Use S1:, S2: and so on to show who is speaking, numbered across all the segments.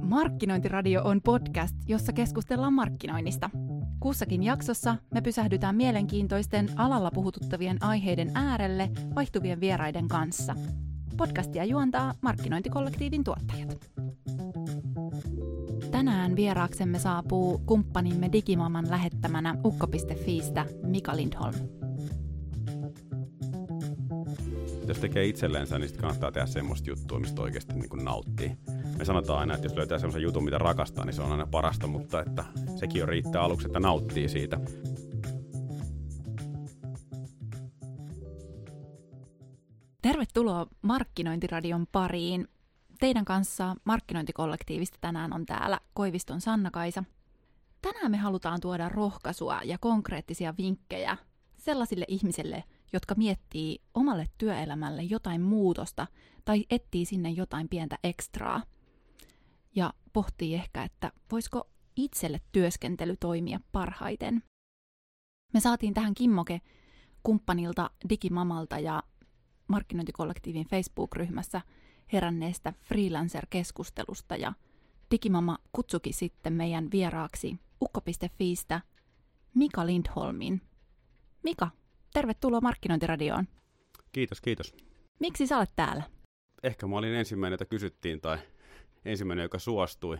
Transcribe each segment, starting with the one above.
S1: Markkinointiradio on podcast, jossa keskustellaan markkinoinnista. Kussakin jaksossa me pysähdytään mielenkiintoisten alalla puhututtavien aiheiden äärelle vaihtuvien vieraiden kanssa. Podcastia juontaa markkinointikollektiivin tuottajat. Tänään vieraaksemme saapuu kumppanimme Digimaman lähettämänä ukko.fiistä Mika Lindholm.
S2: Jos tekee itsellensä, niin sitten kannattaa tehdä semmoista juttua, mistä oikeasti niin kuin nauttii. Me sanotaan aina, että jos löytää semmoisen jutun, mitä rakastaa, niin se on aina parasta, mutta että sekin jo riittää aluksi, että nauttii siitä.
S1: Tervetuloa Markkinointiradion pariin. Teidän kanssa markkinointikollektiivista tänään on täällä Koiviston Sanna-Kaisa. Tänään me halutaan tuoda rohkaisua ja konkreettisia vinkkejä sellaisille ihmisille, jotka miettii omalle työelämälle jotain muutosta tai etsii sinne jotain pientä ekstraa. Ja pohtii ehkä, että voisiko itselle työskentely toimia parhaiten. Me saatiin tähän kimmoke kumppanilta Digimamalta ja markkinointikollektiivin Facebook-ryhmässä heränneestä freelancer-keskustelusta ja Digimama kutsuki sitten meidän vieraaksi ukko.fiistä Mika Lindholmin. Mika, tervetuloa Markkinointiradioon.
S2: Kiitos, kiitos.
S1: Miksi sä olet täällä?
S2: Ehkä mä olin ensimmäinen, jota kysyttiin, tai ensimmäinen, joka suostui.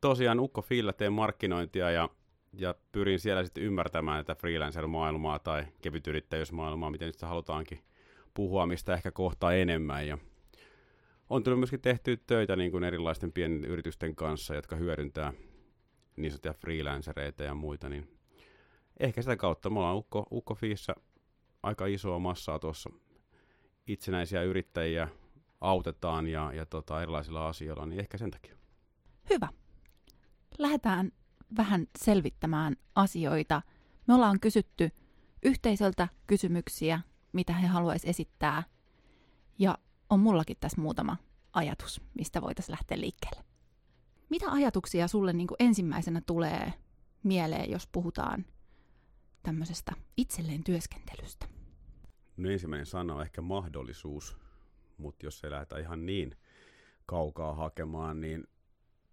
S2: Tosiaan Ukko Fillä teen markkinointia ja, ja pyrin siellä sitten ymmärtämään tätä freelancer-maailmaa tai kevytyrittäjyysmaailmaa, miten sitä halutaankin puhua, mistä ehkä kohtaa enemmän. Ja on tullut myöskin tehty töitä niin kuin erilaisten pienen yritysten kanssa, jotka hyödyntää niin sanottuja freelancereita ja muita, niin ehkä sitä kautta me ollaan Ukko, Ukko Fiissä aika isoa massaa tuossa itsenäisiä yrittäjiä autetaan ja, ja tota, erilaisilla asioilla, niin ehkä sen takia.
S1: Hyvä. Lähdetään vähän selvittämään asioita. Me ollaan kysytty yhteisöltä kysymyksiä, mitä he haluaisivat esittää. Ja on mullakin tässä muutama ajatus, mistä voitaisiin lähteä liikkeelle. Mitä ajatuksia sulle niin kuin ensimmäisenä tulee mieleen, jos puhutaan tämmöisestä itselleen työskentelystä?
S2: No ensimmäinen sana on ehkä mahdollisuus, mutta jos ei lähdetä ihan niin kaukaa hakemaan, niin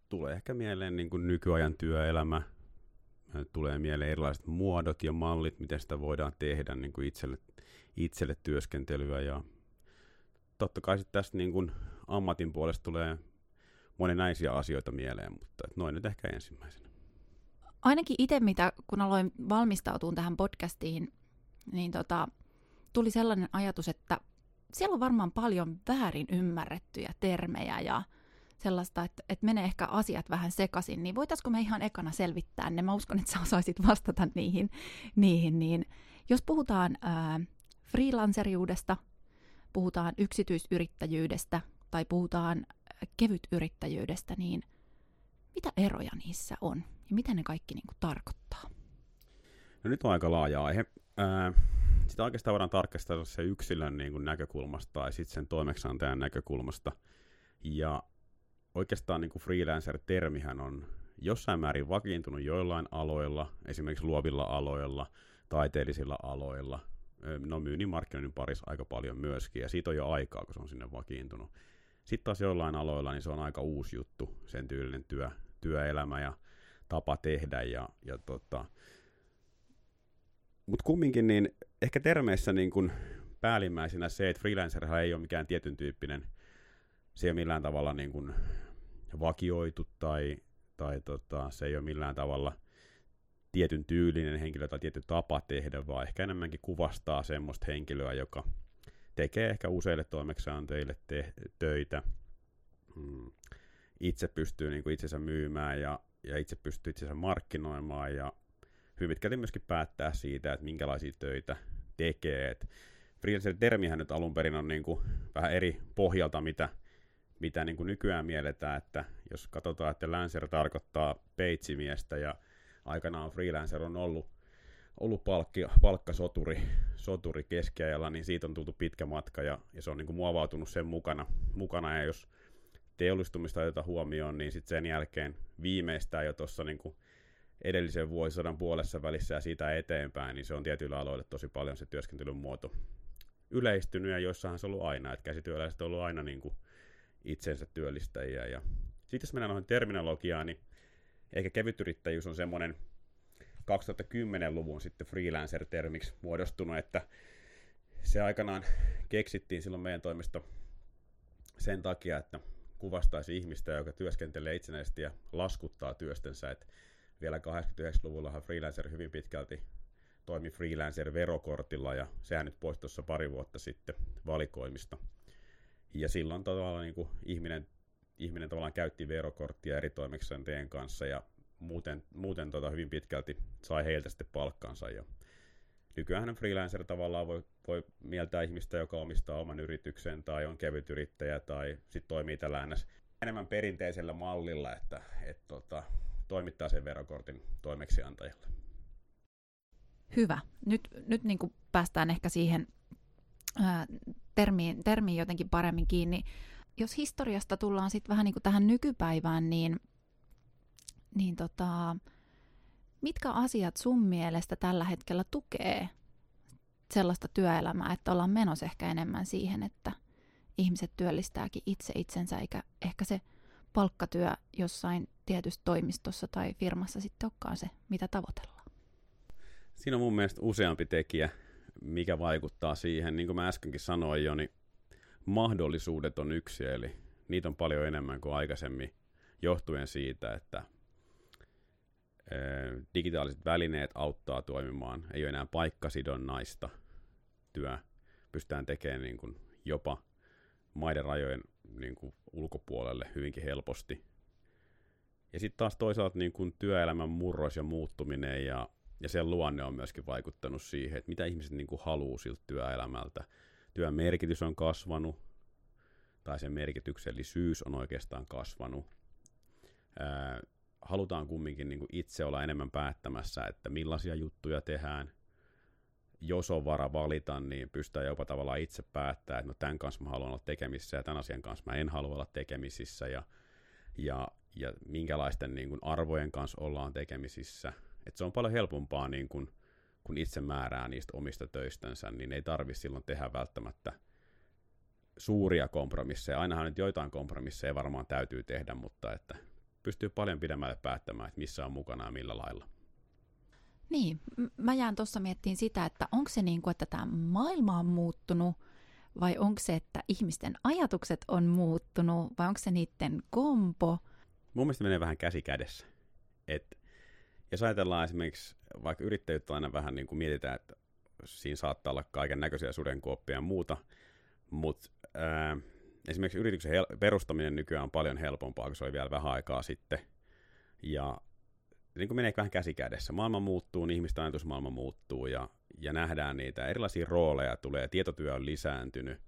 S2: tulee ehkä mieleen niin kuin nykyajan työelämä, tulee mieleen erilaiset muodot ja mallit, miten sitä voidaan tehdä niin kuin itselle, itselle työskentelyä ja totta kai sitten tästä niin kuin ammatin puolesta tulee monenlaisia asioita mieleen, mutta noin nyt ehkä ensimmäisenä.
S1: Ainakin itse, mitä kun aloin valmistautua tähän podcastiin, niin tota, tuli sellainen ajatus, että siellä on varmaan paljon väärin ymmärrettyjä termejä ja sellaista, että, että menee ehkä asiat vähän sekaisin, niin voitaisiko me ihan ekana selvittää ne? Mä uskon, että sä osaisit vastata niihin. niihin niin jos puhutaan ää, freelanceriudesta, puhutaan yksityisyrittäjyydestä tai puhutaan kevytyrittäjyydestä, niin mitä eroja niissä on ja mitä ne kaikki niin kuin tarkoittaa?
S2: No nyt on aika laaja aihe. Ää, sitä oikeastaan voidaan tarkastella se yksilön niin kuin näkökulmasta tai sitten sen toimeksiantajan näkökulmasta. Ja oikeastaan niin kuin freelancer-termihän on jossain määrin vakiintunut joillain aloilla, esimerkiksi luovilla aloilla, taiteellisilla aloilla, no myynnin markkinoinnin parissa aika paljon myöskin, ja siitä on jo aikaa, kun se on sinne vakiintunut. Sitten taas joillain aloilla niin se on aika uusi juttu, sen tyylinen työ, työelämä ja tapa tehdä, ja, ja tota, mutta kumminkin niin ehkä termeissä niin kun päällimmäisenä se, että freelancer ei ole mikään tietyn tyyppinen, se ei ole millään tavalla niin kun vakioitu tai, tai tota, se ei ole millään tavalla tietyn tyylinen henkilö tai tietty tapa tehdä, vaan ehkä enemmänkin kuvastaa semmoista henkilöä, joka tekee ehkä useille toimeksiantajille te- töitä, mm. itse pystyy niin kuin itsensä myymään ja, ja itse pystyy itsensä markkinoimaan ja hyvin pitkälti myöskin päättää siitä, että minkälaisia töitä tekee. freelancer-termihän nyt alun perin on niin kuin vähän eri pohjalta, mitä, mitä niin kuin nykyään mielletään, että jos katsotaan, että Lancer tarkoittaa peitsimiestä ja aikanaan freelancer on ollut, ollut palkki, palkkasoturi soturi keskiajalla, niin siitä on tultu pitkä matka ja, ja se on niin kuin muovautunut sen mukana, mukana ja jos teollistumista otetaan huomioon, niin sitten sen jälkeen viimeistään jo tuossa niin edellisen vuosisadan puolessa välissä ja siitä eteenpäin, niin se on tietyillä aloilla tosi paljon se työskentelyn muoto yleistynyt ja joissahan se on ollut aina, että käsityöläiset on ollut aina niin kuin itsensä työllistäjiä. Ja sitten jos mennään noihin terminologiaan, niin ehkä kevytyrittäjyys on semmoinen 2010-luvun sitten freelancer-termiksi muodostunut, että se aikanaan keksittiin silloin meidän toimisto sen takia, että kuvastaisi ihmistä, joka työskentelee itsenäisesti ja laskuttaa työstensä. Et vielä 89-luvullahan freelancer hyvin pitkälti toimi freelancer-verokortilla ja sehän nyt poistui tuossa pari vuotta sitten valikoimista. Ja silloin tavallaan niin kuin ihminen, ihminen tavallaan käytti verokorttia eri toimeksiantajien kanssa ja muuten, muuten tota hyvin pitkälti sai heiltä sitten palkkansa. Ja nykyään freelancer tavallaan voi, voi mieltää ihmistä, joka omistaa oman yrityksen tai on kevyt yrittäjä tai sitten toimii tällä enemmän perinteisellä mallilla, että et, tota, toimittaa sen verokortin toimeksiantajalle.
S1: Hyvä. Nyt, nyt niin kuin päästään ehkä siihen ää, termiin, termiin jotenkin paremmin kiinni. Jos historiasta tullaan sitten vähän niin kuin tähän nykypäivään, niin, niin tota, mitkä asiat sun mielestä tällä hetkellä tukee sellaista työelämää, että ollaan menossa ehkä enemmän siihen, että ihmiset työllistääkin itse itsensä, eikä ehkä se palkkatyö jossain tietyssä toimistossa tai firmassa sitten olekaan se, mitä tavoitellaan.
S2: Siinä on mun mielestä useampi tekijä, mikä vaikuttaa siihen. Niin kuin mä äskenkin sanoin jo, niin mahdollisuudet on yksi, eli niitä on paljon enemmän kuin aikaisemmin, johtuen siitä, että digitaaliset välineet auttaa toimimaan, ei ole enää paikkasidonnaista työ, pystytään tekemään niin kuin jopa maiden rajojen niin kuin ulkopuolelle hyvinkin helposti. Ja sitten taas toisaalta niin kuin työelämän murros ja muuttuminen ja, ja sen luonne on myöskin vaikuttanut siihen, että mitä ihmiset niin kuin haluaa siltä työelämältä. Työn merkitys on kasvanut, tai sen merkityksellisyys on oikeastaan kasvanut. Ää, halutaan kumminkin niin kuin itse olla enemmän päättämässä, että millaisia juttuja tehdään. Jos on vara valita, niin pystytään jopa tavallaan itse päättämään, että no tämän kanssa mä haluan olla tekemisissä ja tämän asian kanssa mä en halua olla tekemisissä ja, ja, ja minkälaisten niin kuin arvojen kanssa ollaan tekemisissä. Et se on paljon helpompaa, niin kuin, kun itse määrää niistä omista töistänsä, niin ei tarvitse silloin tehdä välttämättä suuria kompromisseja. Ainahan nyt joitain kompromisseja varmaan täytyy tehdä, mutta että pystyy paljon pidemmälle päättämään, että missä on mukana ja millä lailla.
S1: Niin, mä jään tuossa miettiin sitä, että onko se niin kuin, että tämä maailma on muuttunut, vai onko se, että ihmisten ajatukset on muuttunut, vai onko se niiden kompo?
S2: Mun mielestä menee vähän käsi kädessä. Et, jos ajatellaan esimerkiksi, vaikka yrittäjyyttä aina vähän niin kuin mietitään, että siinä saattaa olla kaiken näköisiä sudenkuoppia ja muuta, mutta esimerkiksi yrityksen hel- perustaminen nykyään on paljon helpompaa kuin se oli vielä vähän aikaa sitten. Ja niin kuin menee vähän käsi kädessä. Maailma muuttuu, niin ihmisten ajatusmaailma muuttuu ja, ja nähdään niitä erilaisia rooleja tulee, tietotyö on lisääntynyt.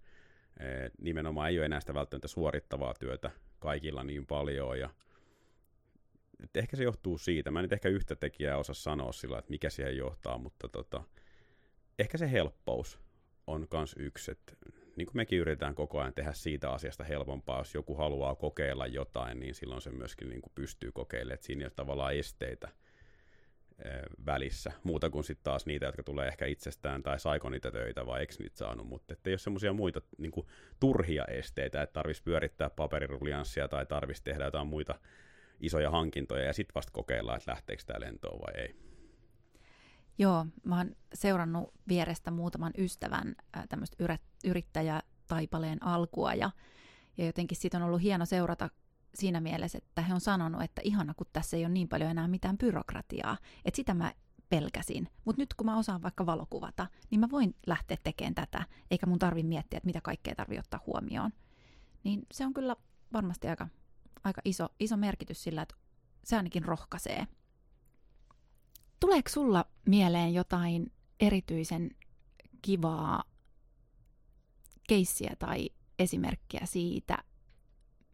S2: E, nimenomaan ei ole enää sitä välttämättä suorittavaa työtä kaikilla niin paljon ja et ehkä se johtuu siitä. Mä en nyt ehkä yhtä tekijää osaa sanoa sillä, että mikä siihen johtaa, mutta tota, ehkä se helppous on myös yksi, että niin kuin mekin yritetään koko ajan tehdä siitä asiasta helpompaa, jos joku haluaa kokeilla jotain, niin silloin se myöskin niin kuin pystyy kokeilemaan, että siinä ei ole tavallaan esteitä välissä, muuta kuin sitten taas niitä, jotka tulee ehkä itsestään, tai saiko niitä töitä vai eikö niitä saanut, mutta ei ole semmoisia muita niin kuin, turhia esteitä, että tarvitsisi pyörittää paperirulianssia tai tarvitsisi tehdä jotain muita isoja hankintoja ja sitten vasta kokeilla, että lähteekö tämä lentoon vai ei.
S1: Joo, mä oon seurannut vierestä muutaman ystävän tämmöistä yrittäjätaipaleen alkua ja, ja jotenkin siitä on ollut hieno seurata siinä mielessä, että he on sanonut, että ihana, kun tässä ei ole niin paljon enää mitään byrokratiaa, että sitä mä pelkäsin. Mutta nyt kun mä osaan vaikka valokuvata, niin mä voin lähteä tekemään tätä, eikä mun tarvi miettiä, että mitä kaikkea tarvii ottaa huomioon. Niin se on kyllä varmasti aika, aika iso, iso merkitys sillä, että se ainakin rohkaisee. Tuleeko sulla mieleen jotain erityisen kivaa keissiä tai esimerkkiä siitä,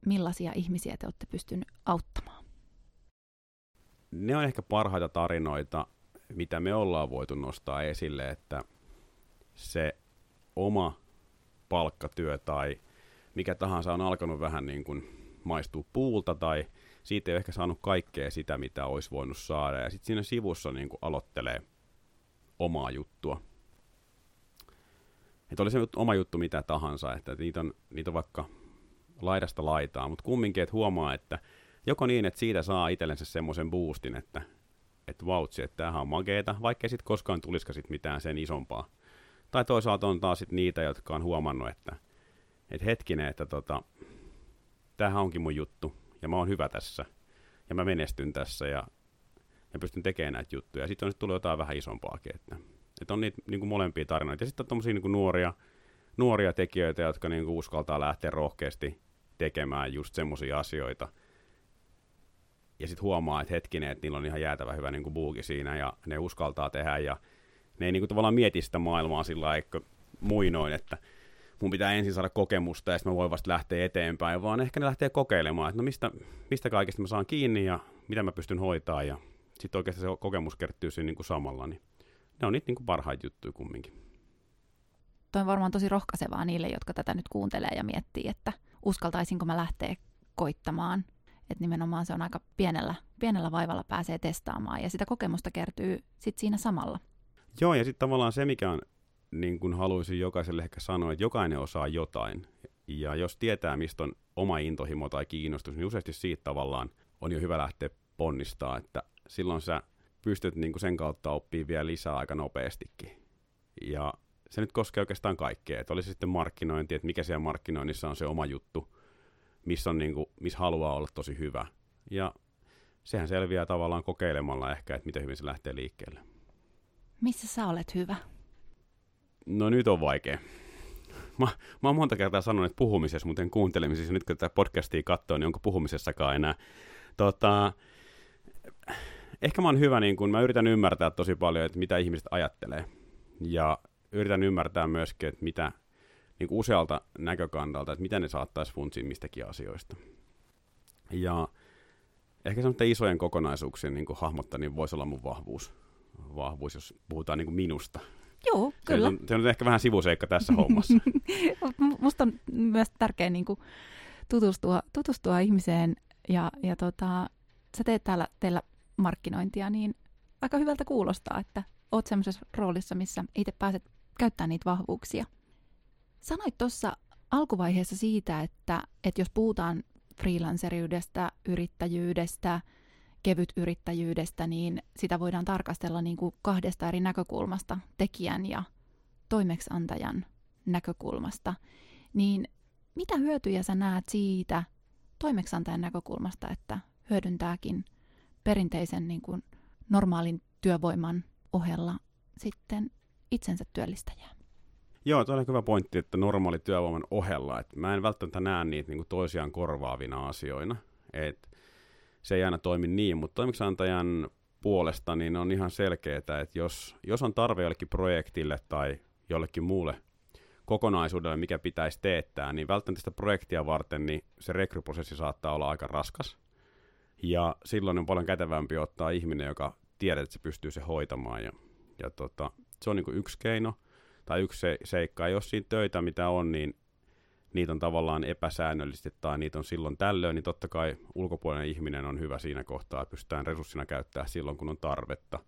S1: millaisia ihmisiä te olette pystyneet auttamaan?
S2: Ne on ehkä parhaita tarinoita, mitä me ollaan voitu nostaa esille, että se oma palkkatyö tai mikä tahansa on alkanut vähän niin kuin maistuu puulta tai siitä ei ehkä saanut kaikkea sitä, mitä olisi voinut saada. Ja sitten siinä sivussa niin kuin aloittelee omaa juttua. Että oli se oma juttu mitä tahansa, että niitä on, niitä on vaikka laidasta laitaa, mutta kumminkin, että huomaa, että joko niin, että siitä saa itsellensä semmoisen boostin, että, että vautsi, että tämähän on makeeta, vaikkei sitten koskaan tulisikaan sit mitään sen isompaa. Tai toisaalta on taas sit niitä, jotka on huomannut, että, että hetkinen, että tota, tämähän onkin mun juttu, ja mä oon hyvä tässä, ja mä menestyn tässä, ja, ja pystyn tekemään näitä juttuja. Ja sitten on sitten tullut jotain vähän isompaakin, että, että on niitä niin kuin molempia tarinoita. Ja sitten on tommosia niin kuin nuoria, nuoria tekijöitä, jotka niin kuin uskaltaa lähteä rohkeasti tekemään just semmoisia asioita. Ja sitten huomaa, että hetkinen, että niillä on ihan jäätävä hyvä niin kuin buuki siinä, ja ne uskaltaa tehdä, ja ne ei niin kuin tavallaan mieti sitä maailmaa sillä lailla, muinoin, että mun pitää ensin saada kokemusta ja sitten mä voin vasta lähteä eteenpäin, vaan ehkä ne lähtee kokeilemaan, että no mistä, mistä kaikesta mä saan kiinni ja mitä mä pystyn hoitaa ja sitten oikeasti se kokemus kertyy siinä niin kuin samalla, niin ne on niitä niin kuin parhaita juttuja kumminkin.
S1: Toi on varmaan tosi rohkaisevaa niille, jotka tätä nyt kuuntelee ja miettii, että uskaltaisinko mä lähteä koittamaan. Että nimenomaan se on aika pienellä, pienellä vaivalla pääsee testaamaan ja sitä kokemusta kertyy sitten siinä samalla.
S2: Joo, ja sitten tavallaan se, mikä on niin kuin haluaisin jokaiselle ehkä sanoa, että jokainen osaa jotain. Ja jos tietää, mistä on oma intohimo tai kiinnostus, niin useasti siitä tavallaan on jo hyvä lähteä ponnistaa, että silloin sä pystyt niin kuin sen kautta oppimaan vielä lisää aika nopeastikin. Ja se nyt koskee oikeastaan kaikkea, että olisi sitten markkinointi, että mikä siellä markkinoinnissa on se oma juttu, missä, on niin kuin, missä haluaa olla tosi hyvä. Ja sehän selviää tavallaan kokeilemalla ehkä, että miten hyvin se lähtee liikkeelle.
S1: Missä sä olet hyvä?
S2: No nyt on vaikea. Mä, mä oon monta kertaa sanonut, että puhumisessa, mutta en kuuntelemisessa. Nyt kun tätä podcastia katsoo, niin onko puhumisessakaan enää. Tota, ehkä mä oon hyvä, niin kun mä yritän ymmärtää tosi paljon, että mitä ihmiset ajattelee. Ja yritän ymmärtää myöskin, että mitä niin kuin usealta näkökantalta, että mitä ne saattaisi funtsia mistäkin asioista. Ja ehkä semmoinen isojen kokonaisuuksien niin hahmottaa, niin voisi olla mun vahvuus, vahvuus jos puhutaan niin kuin minusta.
S1: Joo, kyllä.
S2: Se on, se on ehkä vähän sivuseikka tässä hommassa.
S1: Musta on myös tärkeää niin kuin tutustua, tutustua ihmiseen ja, ja tota, sä teet täällä teillä markkinointia, niin aika hyvältä kuulostaa, että oot semmoisessa roolissa, missä itse pääset käyttämään niitä vahvuuksia. Sanoit tuossa alkuvaiheessa siitä, että, että jos puhutaan freelanceriydestä, yrittäjyydestä, kevyt yrittäjyydestä, niin sitä voidaan tarkastella niin kuin kahdesta eri näkökulmasta, tekijän ja toimeksantajan näkökulmasta. Niin mitä hyötyjä sä näet siitä toimeksantajan näkökulmasta, että hyödyntääkin perinteisen niin kuin normaalin työvoiman ohella sitten itsensä työllistäjää?
S2: Joo, tuo on hyvä pointti, että normaali työvoiman ohella. Että mä en välttämättä näe niitä niin kuin toisiaan korvaavina asioina. Et se ei aina toimi niin, mutta toimiksantajan puolesta niin on ihan selkeää, että jos, jos on tarve jollekin projektille tai jollekin muulle kokonaisuudelle, mikä pitäisi teettää, niin välttämättä sitä projektia varten niin se rekryprosessi saattaa olla aika raskas. Ja silloin on paljon kätevämpi ottaa ihminen, joka tiedät, että se pystyy se hoitamaan. Ja, ja tota, se on niin yksi keino tai yksi se, seikka. Jos siinä töitä, mitä on, niin niitä on tavallaan epäsäännöllisesti tai niitä on silloin tällöin, niin totta kai ulkopuolinen ihminen on hyvä siinä kohtaa ja pystytään resurssina käyttää silloin, kun on tarvetta.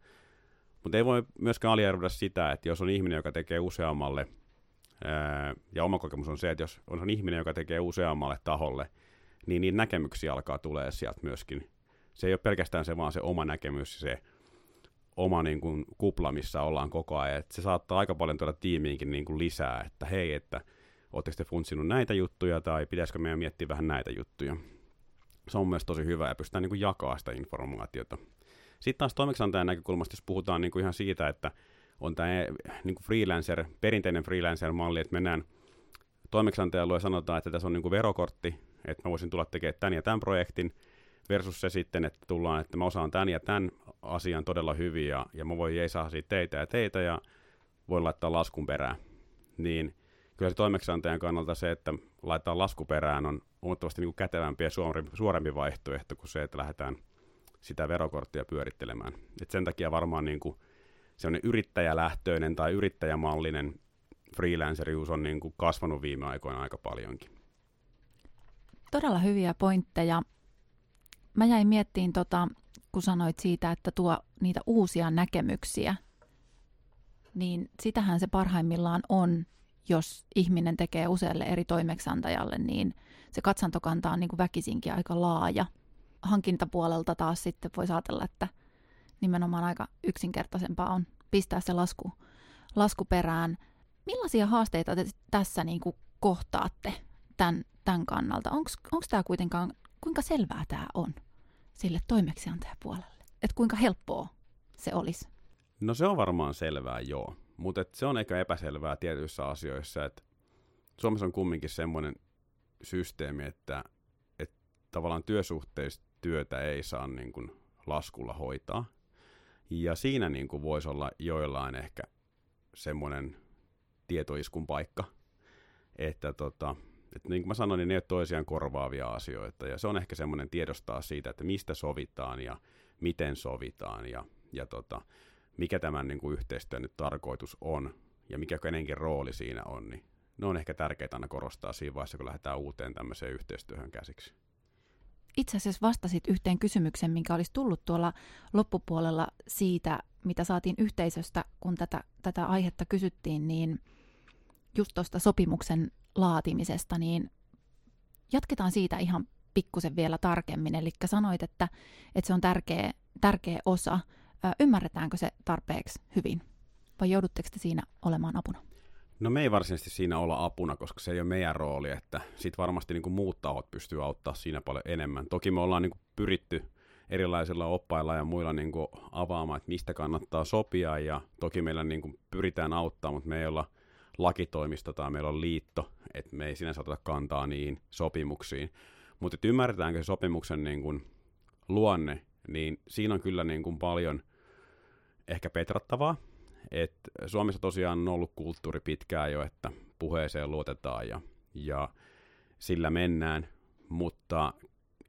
S2: Mutta ei voi myöskään aliarvoida sitä, että jos on ihminen, joka tekee useammalle, ja oma kokemus on se, että jos on ihminen, joka tekee useammalle taholle, niin niin näkemyksiä alkaa tulee sieltä myöskin. Se ei ole pelkästään se vaan se oma näkemys, se oma niin kuin, kupla, missä ollaan koko ajan. Et se saattaa aika paljon tuoda tiimiinkin niin kuin lisää, että hei, että Oletteko te funtsinut näitä juttuja tai pitäisikö meidän miettiä vähän näitä juttuja? Se on myös tosi hyvä ja pystytään niin kuin jakaa sitä informaatiota. Sitten taas toimeksiantajan näkökulmasta, jos puhutaan niin kuin ihan siitä, että on tämä niin kuin freelancer, perinteinen freelancer-malli, että mennään toimeksiantajan luo ja sanotaan, että tässä on niin kuin verokortti, että mä voisin tulla tekemään tämän ja tämän projektin, versus se sitten, että tullaan, että mä osaan tämän ja tämän asian todella hyvin ja, ja mä voin jeesaa siitä teitä ja teitä ja voin laittaa laskun perään. Niin kyllä se toimeksiantajan kannalta se, että laitetaan laskuperään on huomattavasti niin kuin kätevämpi ja suorempi vaihtoehto kuin se, että lähdetään sitä verokorttia pyörittelemään. Et sen takia varmaan niin kuin sellainen yrittäjälähtöinen tai yrittäjämallinen freelancerius on niin kuin kasvanut viime aikoina aika paljonkin.
S1: Todella hyviä pointteja. Mä jäin miettiin, tota, kun sanoit siitä, että tuo niitä uusia näkemyksiä, niin sitähän se parhaimmillaan on, jos ihminen tekee usealle eri toimeksantajalle, niin se katsantokanta on niin kuin väkisinkin aika laaja. Hankintapuolelta taas sitten voi ajatella, että nimenomaan aika yksinkertaisempaa on pistää se lasku, lasku perään. Millaisia haasteita te tässä niin kuin kohtaatte tämän, tämän kannalta? Onko tämä kuitenkaan, kuinka selvää tämä on sille toimeksiantajapuolelle? Että kuinka helppoa se olisi?
S2: No se on varmaan selvää, joo. Mutta se on ehkä epäselvää tietyissä asioissa, että Suomessa on kumminkin semmoinen systeemi, että, että tavallaan työsuhteista työtä ei saa niin kuin laskulla hoitaa. Ja siinä niin kuin voisi olla joillain ehkä semmoinen tietoiskun paikka, että, tota, että niin kuin mä sanoin, niin ne ovat toisiaan korvaavia asioita. Ja se on ehkä semmoinen tiedostaa siitä, että mistä sovitaan ja miten sovitaan ja, ja tota, mikä tämän niin kuin yhteistyön nyt tarkoitus on ja mikä kenenkin rooli siinä on, niin ne on ehkä tärkeitä aina korostaa siinä vaiheessa, kun lähdetään uuteen tämmöiseen yhteistyöhön käsiksi.
S1: Itse asiassa vastasit yhteen kysymykseen, minkä olisi tullut tuolla loppupuolella siitä, mitä saatiin yhteisöstä, kun tätä, tätä aihetta kysyttiin, niin just tuosta sopimuksen laatimisesta, niin jatketaan siitä ihan pikkusen vielä tarkemmin. Eli sanoit, että, että se on tärkeä, tärkeä osa. Ymmärretäänkö se tarpeeksi hyvin vai joudutteko te siinä olemaan apuna?
S2: No me ei varsinaisesti siinä olla apuna, koska se ei ole meidän rooli, että sit varmasti niin kuin muut tahot pystyy auttaa siinä paljon enemmän. Toki me ollaan niin kuin pyritty erilaisilla oppailla ja muilla niin kuin avaamaan, että mistä kannattaa sopia ja toki meillä niin kuin pyritään auttamaan, mutta me ei olla lakitoimisto tai meillä on liitto, että me ei sinänsä oteta kantaa niin sopimuksiin. Mutta ymmärretäänkö se sopimuksen niin kuin luonne, niin siinä on kyllä niin kuin paljon ehkä petrattavaa, et Suomessa tosiaan on ollut kulttuuri pitkään jo, että puheeseen luotetaan ja, ja sillä mennään, mutta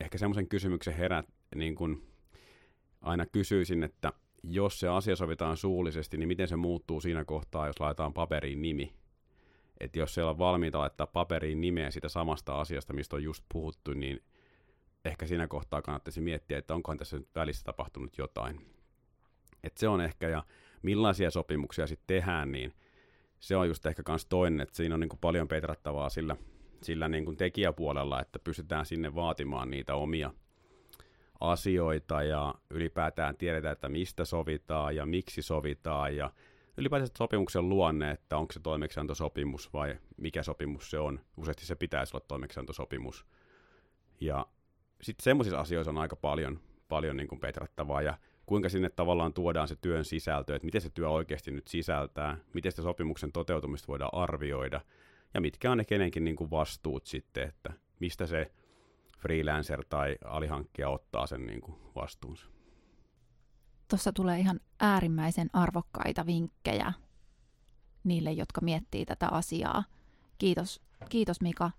S2: ehkä semmoisen kysymyksen herät, niin kun aina kysyisin, että jos se asia sovitaan suullisesti, niin miten se muuttuu siinä kohtaa, jos laitetaan paperiin nimi? Että jos siellä on valmiita laittaa paperiin nimeä sitä samasta asiasta, mistä on just puhuttu, niin ehkä siinä kohtaa kannattaisi miettiä, että onkohan tässä nyt välissä tapahtunut jotain. Et se on ehkä, ja millaisia sopimuksia sitten tehdään, niin se on just ehkä myös toinen, että siinä on niin paljon petrattavaa sillä, sillä niin kuin tekijäpuolella, että pystytään sinne vaatimaan niitä omia asioita ja ylipäätään tiedetään, että mistä sovitaan ja miksi sovitaan ja ylipäätään sopimuksen luonne, että onko se toimeksiantosopimus vai mikä sopimus se on. Useasti se pitäisi olla toimeksiantosopimus. Ja sitten semmoisissa asioissa on aika paljon, paljon niin kuin petrattavaa ja kuinka sinne tavallaan tuodaan se työn sisältö, että miten se työ oikeasti nyt sisältää, miten sitä sopimuksen toteutumista voidaan arvioida, ja mitkä on ne kenenkin niin kuin vastuut sitten, että mistä se freelancer tai alihankkija ottaa sen niin kuin vastuunsa.
S1: Tuossa tulee ihan äärimmäisen arvokkaita vinkkejä niille, jotka miettii tätä asiaa. Kiitos, kiitos Mika.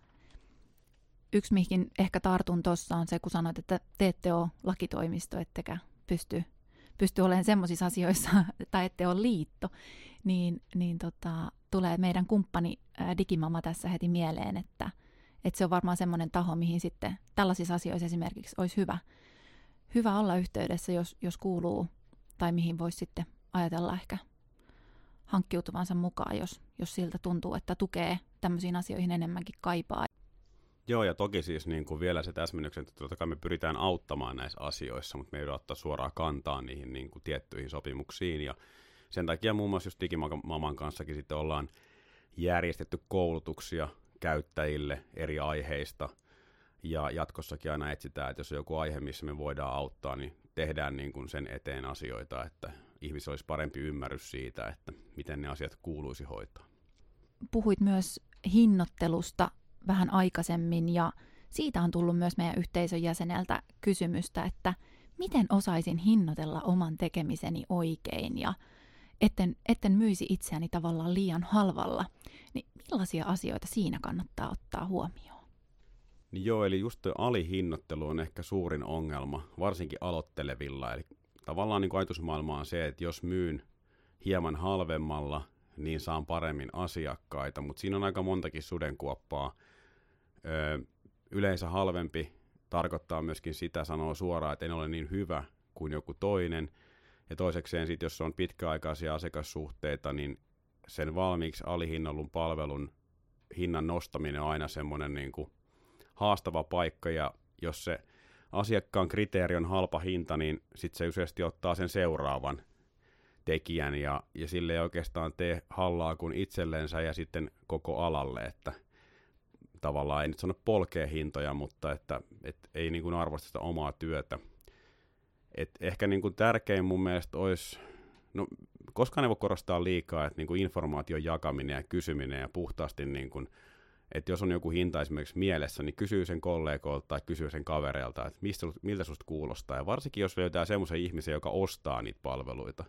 S1: Yksi, mihin ehkä tartun tuossa on se, kun sanoit, että te ette ole lakitoimisto, ettekä pysty pysty olemaan semmoisissa asioissa, tai ette ole liitto, niin, niin tota, tulee meidän kumppani ää, Digimama tässä heti mieleen, että, että se on varmaan semmoinen taho, mihin sitten tällaisissa asioissa esimerkiksi olisi hyvä, hyvä olla yhteydessä, jos, jos kuuluu, tai mihin voisi sitten ajatella ehkä hankkiutuvansa mukaan, jos, jos siltä tuntuu, että tukee tämmöisiin asioihin enemmänkin kaipaa.
S2: Joo, ja toki siis niin kuin vielä se täsmennyksen, että totta kai me pyritään auttamaan näissä asioissa, mutta me ei ottaa suoraan kantaa niihin niin kuin tiettyihin sopimuksiin, ja sen takia muun muassa just Digimaman kanssakin sitten ollaan järjestetty koulutuksia käyttäjille eri aiheista, ja jatkossakin aina etsitään, että jos on joku aihe, missä me voidaan auttaa, niin tehdään niin kuin sen eteen asioita, että ihmisillä olisi parempi ymmärrys siitä, että miten ne asiat kuuluisi hoitaa.
S1: Puhuit myös hinnoittelusta vähän aikaisemmin ja siitä on tullut myös meidän yhteisön jäseneltä kysymystä, että miten osaisin hinnoitella oman tekemiseni oikein ja etten, etten myisi itseäni tavallaan liian halvalla, niin millaisia asioita siinä kannattaa ottaa huomioon?
S2: Niin joo, eli just alihinnoittelu on ehkä suurin ongelma, varsinkin aloittelevilla. Eli tavallaan niin ajatusmaailma on se, että jos myyn hieman halvemmalla, niin saan paremmin asiakkaita, mutta siinä on aika montakin sudenkuoppaa, Ö, yleensä halvempi tarkoittaa myöskin sitä, sanoo suoraan, että en ole niin hyvä kuin joku toinen. Ja toisekseen sitten, jos on pitkäaikaisia asiakassuhteita, niin sen valmiiksi alihinnallun palvelun hinnan nostaminen on aina semmoinen niin kuin haastava paikka, ja jos se asiakkaan kriteeri on halpa hinta, niin sitten se useasti ottaa sen seuraavan tekijän, ja, ja sille ei oikeastaan tee hallaa kuin itsellensä ja sitten koko alalle, että tavallaan ei nyt sano polkea hintoja, mutta että et ei niin kuin arvosta sitä omaa työtä. Et ehkä niin kuin tärkein mun mielestä olisi, no koskaan ei voi korostaa liikaa, että niin kuin informaation jakaminen ja kysyminen ja puhtaasti niin kuin, että jos on joku hinta esimerkiksi mielessä, niin kysyy sen kollegoilta tai kysyy sen kavereilta, että mistä, miltä susta kuulostaa. Ja varsinkin jos löytää semmoisen ihmisen, joka ostaa niitä palveluita,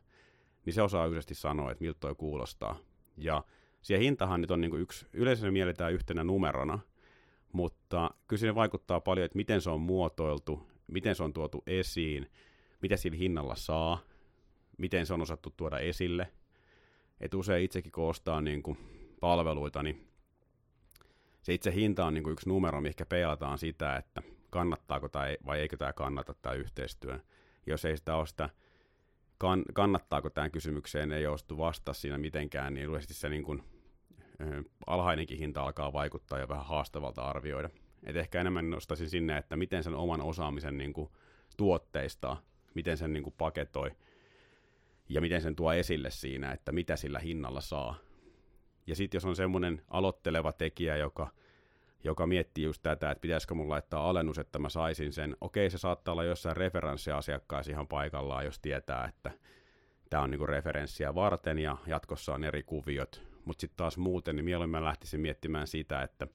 S2: niin se osaa yleisesti sanoa, että miltä toi kuulostaa. Ja siihen hintahan nyt on niin kuin yksi, yleensä mielletään yhtenä numerona, mutta kyllä se vaikuttaa paljon, että miten se on muotoiltu, miten se on tuotu esiin, mitä sillä hinnalla saa, miten se on osattu tuoda esille. Et usein itsekin kun ostaa niin kuin palveluita, niin se itse hinta on niin kuin yksi numero, mikä peilataan sitä, että kannattaako tai vai eikö tämä kannata tämä yhteistyö. Jos ei sitä ole sitä, kan, kannattaako tämän kysymykseen, ei ole vasta siinä mitenkään, niin yleisesti se niin kuin, alhainenkin hinta alkaa vaikuttaa ja vähän haastavalta arvioida. Et ehkä enemmän nostaisin sinne, että miten sen oman osaamisen niin kuin, tuotteistaa, miten sen niin kuin, paketoi ja miten sen tuo esille siinä, että mitä sillä hinnalla saa. Ja sitten jos on semmoinen aloitteleva tekijä, joka, joka miettii just tätä, että pitäisikö mun laittaa alennus, että mä saisin sen. Okei, se saattaa olla jossain referenssiasiakkaassa ihan paikallaan, jos tietää, että tämä on niinku referenssiä varten ja jatkossa on eri kuviot. Mutta sitten taas muuten, niin mieluummin mä lähtisin miettimään sitä, että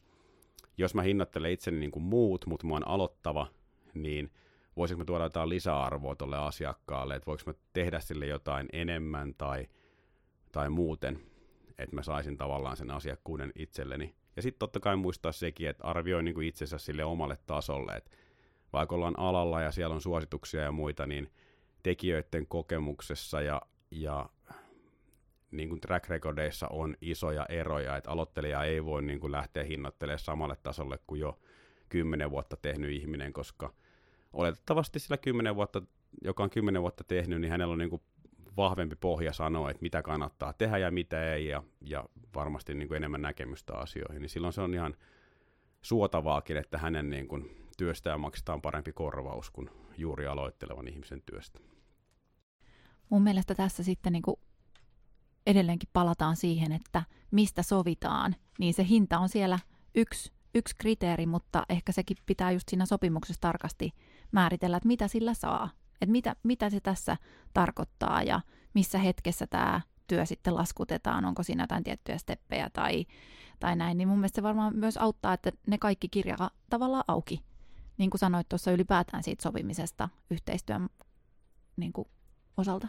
S2: jos mä hinnoittelen itseni niin kuin muut, mutta mä oon aloittava, niin voisinko mä tuoda jotain lisäarvoa tuolle asiakkaalle, että voiko mä tehdä sille jotain enemmän tai, tai muuten, että mä saisin tavallaan sen asiakkuuden itselleni. Ja sitten totta kai muistaa sekin, että arvioi niin kuin itsensä sille omalle tasolle, että vaikka ollaan alalla ja siellä on suosituksia ja muita, niin tekijöiden kokemuksessa ja, ja niin kuin track recordeissa on isoja eroja, että aloittelija ei voi niin kuin lähteä hinnoittelemaan samalle tasolle kuin jo kymmenen vuotta tehnyt ihminen, koska oletettavasti sillä kymmenen vuotta, joka on kymmenen vuotta tehnyt, niin hänellä on niin kuin vahvempi pohja sanoa, että mitä kannattaa tehdä ja mitä ei, ja, ja varmasti niin kuin enemmän näkemystä asioihin, niin silloin se on ihan suotavaakin, että hänen niin kuin työstään maksetaan parempi korvaus kuin juuri aloittelevan ihmisen työstä.
S1: Mun mielestä tässä sitten niin kuin edelleenkin palataan siihen, että mistä sovitaan, niin se hinta on siellä yksi, yksi kriteeri, mutta ehkä sekin pitää just siinä sopimuksessa tarkasti määritellä, että mitä sillä saa, että mitä, mitä se tässä tarkoittaa ja missä hetkessä tämä työ sitten laskutetaan, onko siinä jotain tiettyjä steppejä tai, tai näin, niin mun mielestä se varmaan myös auttaa, että ne kaikki kirjaa tavallaan auki, niin kuin sanoit tuossa ylipäätään siitä sopimisesta yhteistyön niin kuin, osalta.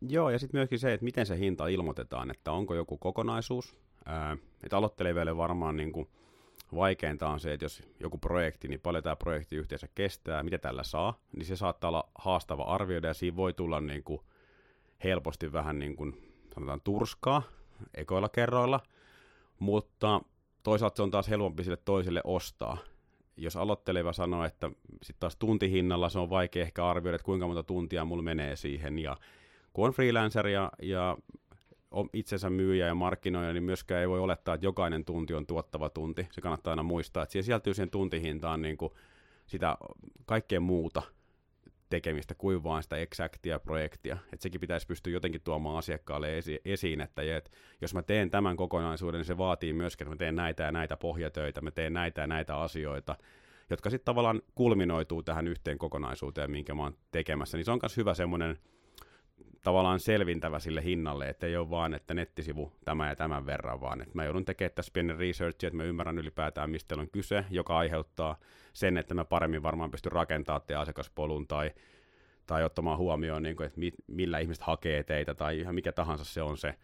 S2: Joo, ja sitten myöskin se, että miten se hinta ilmoitetaan, että onko joku kokonaisuus. Ää, että aloittelevalle varmaan niin kuin vaikeinta on se, että jos joku projekti, niin paljon tämä projekti yhteensä kestää, mitä tällä saa, niin se saattaa olla haastava arvioida, ja siinä voi tulla niin kuin helposti vähän niin kuin, sanotaan turskaa ekoilla kerroilla, mutta toisaalta se on taas helpompi sille toiselle ostaa. Jos aloitteleva sanoo, että sitten taas tuntihinnalla se on vaikea ehkä arvioida, että kuinka monta tuntia mulla menee siihen, ja kun on freelancer ja, ja itsensä myyjä ja markkinoija, niin myöskään ei voi olettaa, että jokainen tunti on tuottava tunti. Se kannattaa aina muistaa, että siihen sisältyy siihen tuntihintaan niin kuin sitä kaikkea muuta tekemistä kuin vaan sitä exactia projektia. Että sekin pitäisi pystyä jotenkin tuomaan asiakkaalle esi- esiin, että, että jos mä teen tämän kokonaisuuden, niin se vaatii myöskin, että mä teen näitä ja näitä pohjatöitä, mä teen näitä ja näitä asioita, jotka sitten tavallaan kulminoituu tähän yhteen kokonaisuuteen, minkä mä oon tekemässä. Niin se on myös hyvä semmoinen tavallaan selvintävä sille hinnalle, että ei ole vaan, että nettisivu tämä ja tämän verran, vaan että mä joudun tekemään tässä pienen research, että mä ymmärrän ylipäätään, mistä on kyse, joka aiheuttaa sen, että mä paremmin varmaan pystyn rakentamaan te asiakaspolun tai, tai ottamaan huomioon, niin kuin, että mi, millä ihmiset hakee teitä tai ihan mikä tahansa se on se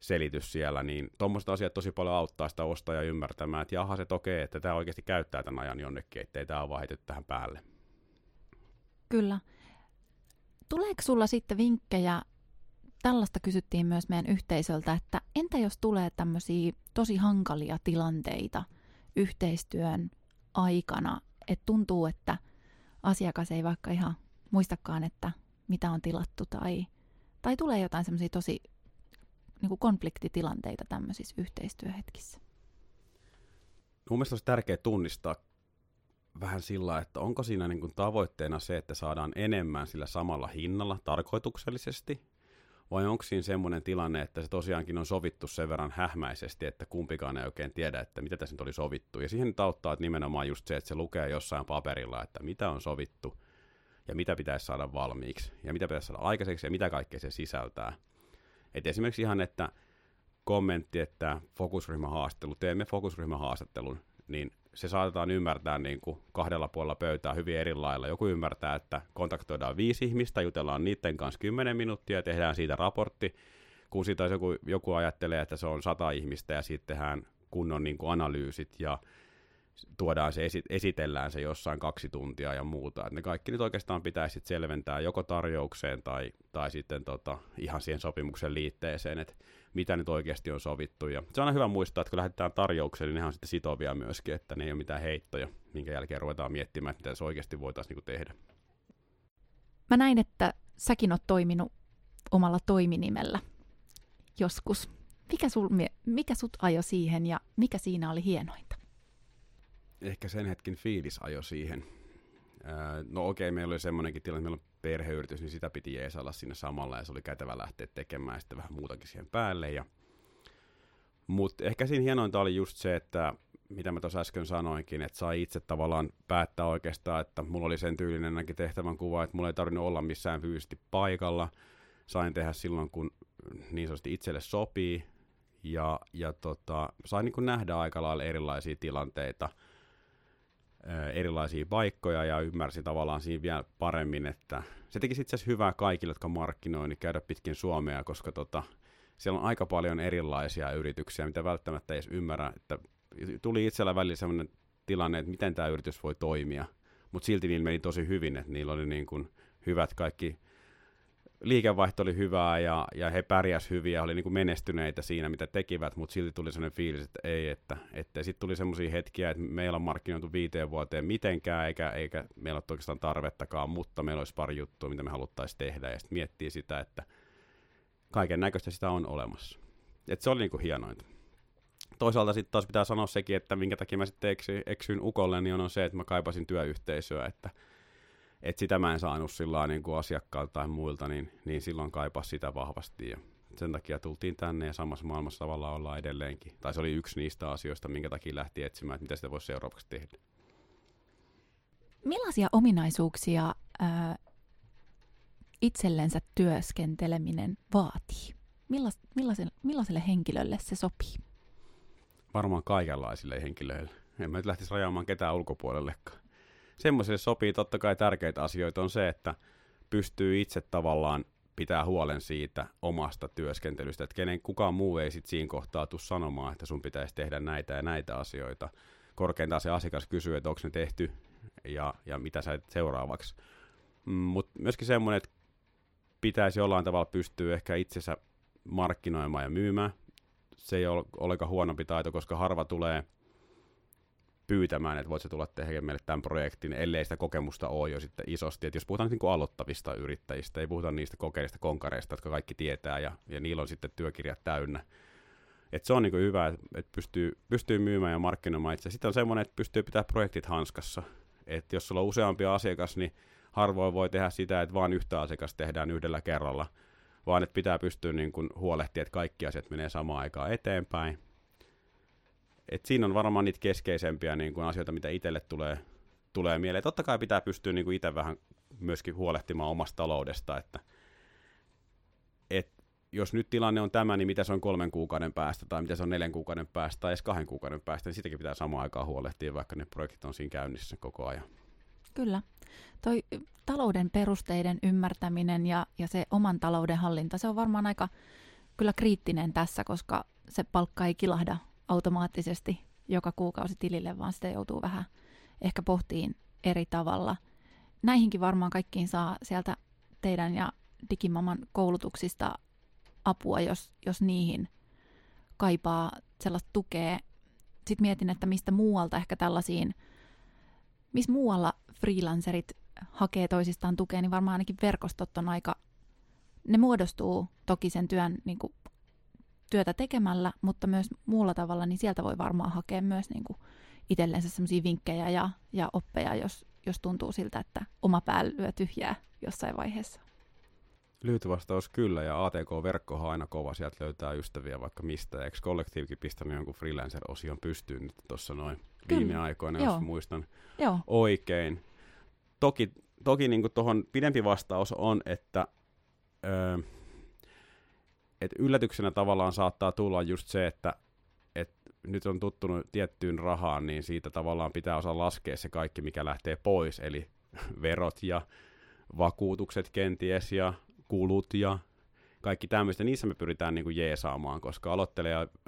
S2: selitys siellä, niin tuommoiset asiat tosi paljon auttaa sitä ostajaa ymmärtämään, että jaha se okei, että tämä oikeasti käyttää tämän ajan jonnekin, ettei tämä vaan tähän päälle.
S1: Kyllä. Tuleeko sulla sitten vinkkejä, tällaista kysyttiin myös meidän yhteisöltä, että entä jos tulee tämmöisiä tosi hankalia tilanteita yhteistyön aikana, että tuntuu, että asiakas ei vaikka ihan muistakaan, että mitä on tilattu tai, tai tulee jotain semmoisia tosi niin konfliktitilanteita tämmöisissä yhteistyöhetkissä?
S2: Mun mielestä olisi tärkeää tunnistaa vähän sillä, että onko siinä niin kuin tavoitteena se, että saadaan enemmän sillä samalla hinnalla tarkoituksellisesti, vai onko siinä semmoinen tilanne, että se tosiaankin on sovittu sen verran hähmäisesti, että kumpikaan ei oikein tiedä, että mitä tässä nyt oli sovittu. Ja siihen auttaa että nimenomaan just se, että se lukee jossain paperilla, että mitä on sovittu ja mitä pitäisi saada valmiiksi ja mitä pitäisi saada aikaiseksi ja mitä kaikkea se sisältää. Et esimerkiksi ihan, että kommentti, että fokusryhmähaastelu, teemme fokusryhmähaastattelun, niin se saatetaan ymmärtää niin kuin kahdella puolella pöytää hyvin eri lailla. Joku ymmärtää, että kontaktoidaan viisi ihmistä, jutellaan niiden kanssa kymmenen minuuttia ja tehdään siitä raportti, kun siitä joku, joku ajattelee, että se on sata ihmistä ja sitten tehdään kunnon niin kuin analyysit ja tuodaan se, esitellään se jossain kaksi tuntia ja muuta. Et ne kaikki nyt oikeastaan pitäisi selventää joko tarjoukseen tai, tai sitten tota, ihan siihen sopimuksen liitteeseen, että mitä nyt oikeasti on sovittu. Ja se on aina hyvä muistaa, että kun lähdetään tarjoukseen, niin ne on sitten sitovia myöskin, että ne ei ole mitään heittoja, minkä jälkeen ruvetaan miettimään, että mitä se oikeasti voitaisiin niin tehdä.
S1: Mä näin, että säkin oot toiminut omalla toiminimellä joskus. Mikä, sul, mikä sut ajo siihen ja mikä siinä oli hienointa?
S2: ehkä sen hetken fiilis ajo siihen. No okei, okay, meillä oli semmoinenkin tilanne, meillä on perheyritys, niin sitä piti jeesalla sinne samalla ja se oli kätevä lähteä tekemään sitten vähän muutakin siihen päälle. Ja... Mutta ehkä siinä hienointa oli just se, että mitä mä tuossa äsken sanoinkin, että sai itse tavallaan päättää oikeastaan, että mulla oli sen tyylinen ainakin tehtävän kuva, että mulla ei tarvinnut olla missään fyysisesti paikalla. Sain tehdä silloin, kun niin sanotusti itselle sopii. Ja, ja tota, sain niin nähdä aika lailla erilaisia tilanteita – erilaisia paikkoja ja ymmärsin tavallaan siinä vielä paremmin, että se tekisi itse asiassa hyvää kaikille, jotka markkinoi, niin käydä pitkin Suomea, koska tota, siellä on aika paljon erilaisia yrityksiä, mitä välttämättä ei edes ymmärrä, että tuli itsellä välillä sellainen tilanne, että miten tämä yritys voi toimia, mutta silti niillä meni tosi hyvin, että niillä oli niin kuin hyvät kaikki liikevaihto oli hyvää ja, ja he pärjäs hyvin ja oli niin kuin menestyneitä siinä, mitä tekivät, mutta silti tuli sellainen fiilis, että ei, että, että sitten tuli sellaisia hetkiä, että meillä on markkinoitu viiteen vuoteen mitenkään, eikä, eikä meillä ole oikeastaan tarvettakaan, mutta meillä olisi pari juttua, mitä me haluttaisiin tehdä, ja sitten miettii sitä, että kaiken näköistä sitä on olemassa. Et se oli niin kuin hienointa. Toisaalta sitten taas pitää sanoa sekin, että minkä takia mä sitten eksyin, ukolle, niin on se, että mä kaipasin työyhteisöä, että – et sitä mä en saanut sillä niin kuin asiakkaalta tai muilta, niin, niin silloin kaipas sitä vahvasti. Ja sen takia tultiin tänne ja samassa maailmassa tavallaan ollaan edelleenkin. Tai se oli yksi niistä asioista, minkä takia lähti etsimään, että mitä sitä voisi seuraavaksi tehdä.
S1: Millaisia ominaisuuksia ää, itsellensä työskenteleminen vaatii? Millais, millaiselle, millaiselle henkilölle se sopii?
S2: Varmaan kaikenlaisille henkilöille. En mä nyt lähtisi rajaamaan ketään ulkopuolellekaan semmoiselle sopii totta kai tärkeitä asioita on se, että pystyy itse tavallaan pitää huolen siitä omasta työskentelystä, että kenen kukaan muu ei sitten siinä kohtaa tule sanomaan, että sun pitäisi tehdä näitä ja näitä asioita. Korkeintaan se asiakas kysyy, että onko ne tehty ja, ja mitä sä seuraavaksi. Mm, Mutta myöskin semmoinen, että pitäisi jollain tavalla pystyä ehkä itsensä markkinoimaan ja myymään. Se ei ole ollenkaan huonompi taito, koska harva tulee – pyytämään, että voit tulla tehdä meille tämän projektin, ellei sitä kokemusta ole jo sitten isosti. Et jos puhutaan niin kuin aloittavista yrittäjistä, ei puhuta niistä kokeista konkareista, jotka kaikki tietää ja, ja niillä on sitten työkirjat täynnä. Et se on niin hyvä, että pystyy, pystyy myymään ja markkinoimaan itse. Sitten on semmoinen, että pystyy pitämään projektit hanskassa. Et jos sulla on useampi asiakas, niin harvoin voi tehdä sitä, että vain yhtä asiakasta tehdään yhdellä kerralla, vaan että pitää pystyä niin kuin huolehtimaan, että kaikki asiat menee samaan aikaan eteenpäin et siinä on varmaan niitä keskeisempiä niin kuin asioita, mitä itselle tulee, tulee mieleen. Totta kai pitää pystyä niin kuin itse vähän myöskin huolehtimaan omasta taloudesta, että et jos nyt tilanne on tämä, niin mitä se on kolmen kuukauden päästä, tai mitä se on neljän kuukauden päästä, tai edes kahden kuukauden päästä, niin sitäkin pitää samaan aikaan huolehtia, vaikka ne projektit on siinä käynnissä koko ajan.
S1: Kyllä. Toi talouden perusteiden ymmärtäminen ja, ja se oman talouden hallinta, se on varmaan aika kyllä kriittinen tässä, koska se palkka ei kilahda automaattisesti joka kuukausi tilille, vaan sitä joutuu vähän ehkä pohtiin eri tavalla. Näihinkin varmaan kaikkiin saa sieltä teidän ja Digimaman koulutuksista apua, jos, jos niihin kaipaa sellaista tukea. Sitten mietin, että mistä muualta ehkä tällaisiin, missä muualla freelancerit hakee toisistaan tukea, niin varmaan ainakin verkostot on aika, ne muodostuu toki sen työn niin kuin työtä tekemällä, mutta myös muulla tavalla, niin sieltä voi varmaan hakea myös niin kuin itsellensä sellaisia vinkkejä ja, ja oppeja, jos, jos tuntuu siltä, että oma pää lyö tyhjää jossain vaiheessa.
S2: Lyhyt vastaus kyllä, ja ATK-verkko on aina kova, sieltä löytää ystäviä vaikka mistä. Eikö kollektiivikin pistänyt jonkun freelancer-osion pystyyn nyt tuossa noin viime aikoina, Joo. jos muistan Joo. oikein. Toki, toki niin tuohon pidempi vastaus on, että öö, et yllätyksenä tavallaan saattaa tulla just se, että et nyt on tuttunut tiettyyn rahaan, niin siitä tavallaan pitää osaa laskea se kaikki, mikä lähtee pois, eli verot ja vakuutukset kenties ja kulut ja kaikki tämmöistä, niissä me pyritään niin kuin jeesaamaan, koska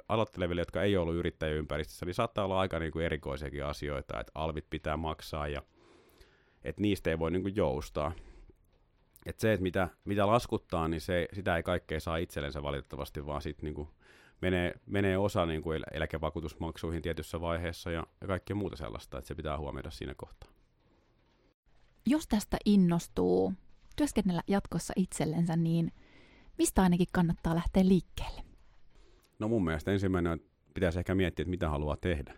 S2: aloitteleville, jotka ei ollut yrittäjäympäristössä, niin saattaa olla aika niin kuin erikoisiakin asioita, että alvit pitää maksaa ja että niistä ei voi niin kuin joustaa. Et se, että mitä, mitä laskuttaa, niin se, sitä ei kaikkea saa itsellensä valitettavasti, vaan sitten niin menee, menee osa niin kuin eläkevakuutusmaksuihin tietyssä vaiheessa ja, ja kaikkea muuta sellaista, että se pitää huomioida siinä kohtaa.
S1: Jos tästä innostuu työskennellä jatkossa itsellensä, niin mistä ainakin kannattaa lähteä liikkeelle?
S2: No mun mielestä ensimmäinen pitäisi ehkä miettiä, että mitä haluaa tehdä.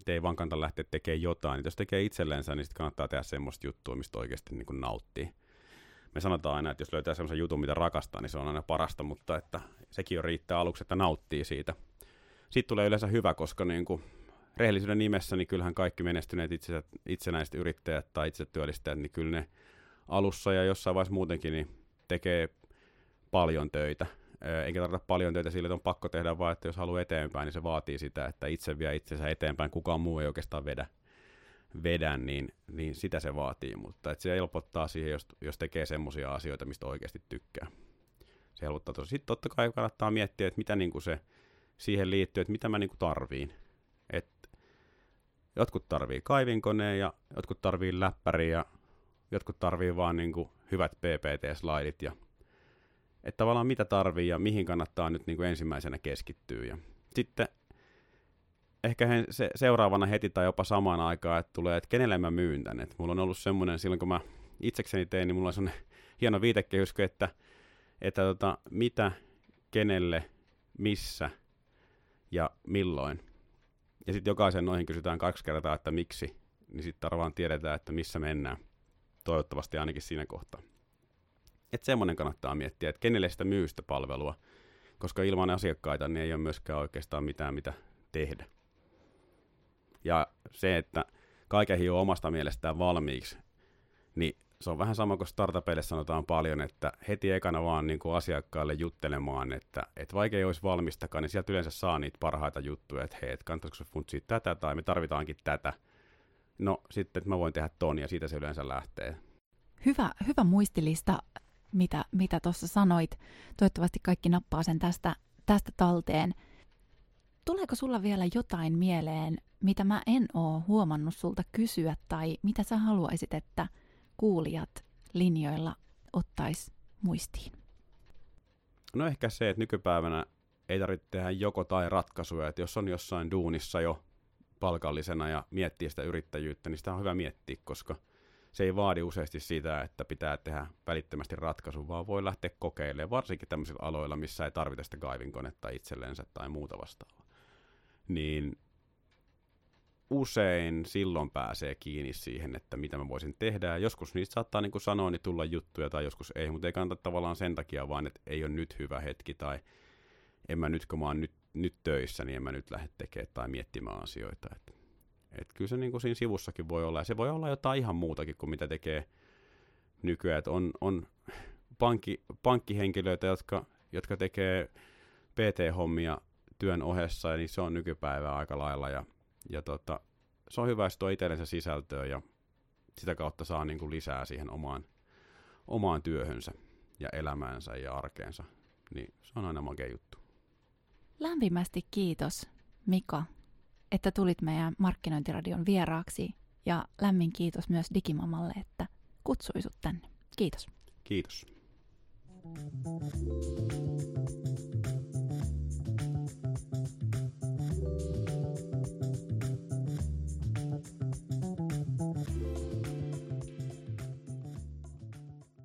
S2: Et ei vaan kannata lähteä tekemään jotain. Et jos tekee itsellensä, niin sitten kannattaa tehdä semmoista juttua, mistä oikeasti niin kuin nauttii. Me sanotaan aina, että jos löytää semmoisen jutun, mitä rakastaa, niin se on aina parasta, mutta että sekin jo riittää aluksi, että nauttii siitä. Sitten tulee yleensä hyvä, koska niin kuin rehellisyyden nimessä, niin kyllähän kaikki menestyneet itse, itsenäiset yrittäjät tai itse työllistäjät, niin kyllä ne alussa ja jossain vaiheessa muutenkin niin tekee paljon töitä. Eikä tarvita paljon töitä sille, että on pakko tehdä, vaan että jos haluaa eteenpäin, niin se vaatii sitä, että itse vie itsensä eteenpäin. Kukaan muu ei oikeastaan vedä, vedä niin, niin sitä se vaatii. Mutta että se helpottaa siihen, jos, jos tekee semmoisia asioita, mistä oikeasti tykkää. Se helpottaa tosi. Sitten totta kai kannattaa miettiä, että mitä niin kuin se siihen liittyy, että mitä mä niin kuin tarviin. Et jotkut tarvii kaivinkoneen ja jotkut tarvii läppäriä ja jotkut tarvii vaan niin kuin hyvät PPT-slaidit ja että tavallaan mitä tarvii ja mihin kannattaa nyt niin kuin ensimmäisenä keskittyä. Ja sitten ehkä he, se, seuraavana heti tai jopa samaan aikaan, että tulee, että kenelle mä myyn tän. Et mulla on ollut semmoinen, silloin kun mä itsekseni tein, niin mulla on semmoinen hieno viitekehyskö, että, että tota, mitä, kenelle, missä ja milloin. Ja sitten jokaisen noihin kysytään kaksi kertaa, että miksi, niin sitten varmaan tiedetään, että missä mennään. Toivottavasti ainakin siinä kohtaa. Että semmoinen kannattaa miettiä, että kenelle sitä myy sitä palvelua, koska ilman asiakkaita niin ei ole myöskään oikeastaan mitään mitä tehdä. Ja se, että kaiken hioo omasta mielestään valmiiksi, niin se on vähän sama kuin startupeille sanotaan paljon, että heti ekana vaan niin kuin asiakkaille juttelemaan, että, että vaikka ei olisi valmistakaan, niin sieltä yleensä saa niitä parhaita juttuja, että hei, että kannattaisiko funtsia tätä tai me tarvitaankin tätä. No sitten, että mä voin tehdä ton ja siitä se yleensä lähtee.
S1: Hyvä, hyvä muistilista mitä mitä tuossa sanoit. Toivottavasti kaikki nappaa sen tästä, tästä talteen. Tuleeko sulla vielä jotain mieleen, mitä mä en oo huomannut sulta kysyä tai mitä sä haluaisit, että kuulijat linjoilla ottais muistiin?
S2: No ehkä se, että nykypäivänä ei tarvitse tehdä joko tai ratkaisuja, että jos on jossain duunissa jo palkallisena ja miettii sitä yrittäjyyttä, niin sitä on hyvä miettiä, koska – se ei vaadi useasti sitä, että pitää tehdä välittömästi ratkaisu, vaan voi lähteä kokeilemaan, varsinkin tämmöisillä aloilla, missä ei tarvita sitä kaivinkonetta itsellensä tai muuta vastaavaa. Niin usein silloin pääsee kiinni siihen, että mitä mä voisin tehdä. Ja joskus niistä saattaa, niin kuin sanoin, niin tulla juttuja tai joskus ei, mutta ei kannata tavallaan sen takia vaan, että ei ole nyt hyvä hetki tai en mä nyt, kun mä oon nyt, nyt töissä, niin en mä nyt lähde tekemään tai miettimään asioita. Että et kyllä se niin kuin siinä sivussakin voi olla, ja se voi olla jotain ihan muutakin kuin mitä tekee nykyään. Et on on pankki, pankkihenkilöitä, jotka, jotka tekee PT-hommia työn ohessa, ja niin se on nykypäivää aika lailla, ja, ja tota, se on hyvä, jos tuo itsellensä sisältöä, ja sitä kautta saa niin kuin lisää siihen omaan, omaan työhönsä ja elämäänsä ja arkeensa. Niin se on aina makea juttu.
S1: Lämpimästi kiitos, Mika, että tulit meidän markkinointiradion vieraaksi ja lämmin kiitos myös Digimamalle, että kutsuisut tänne. Kiitos.
S2: Kiitos.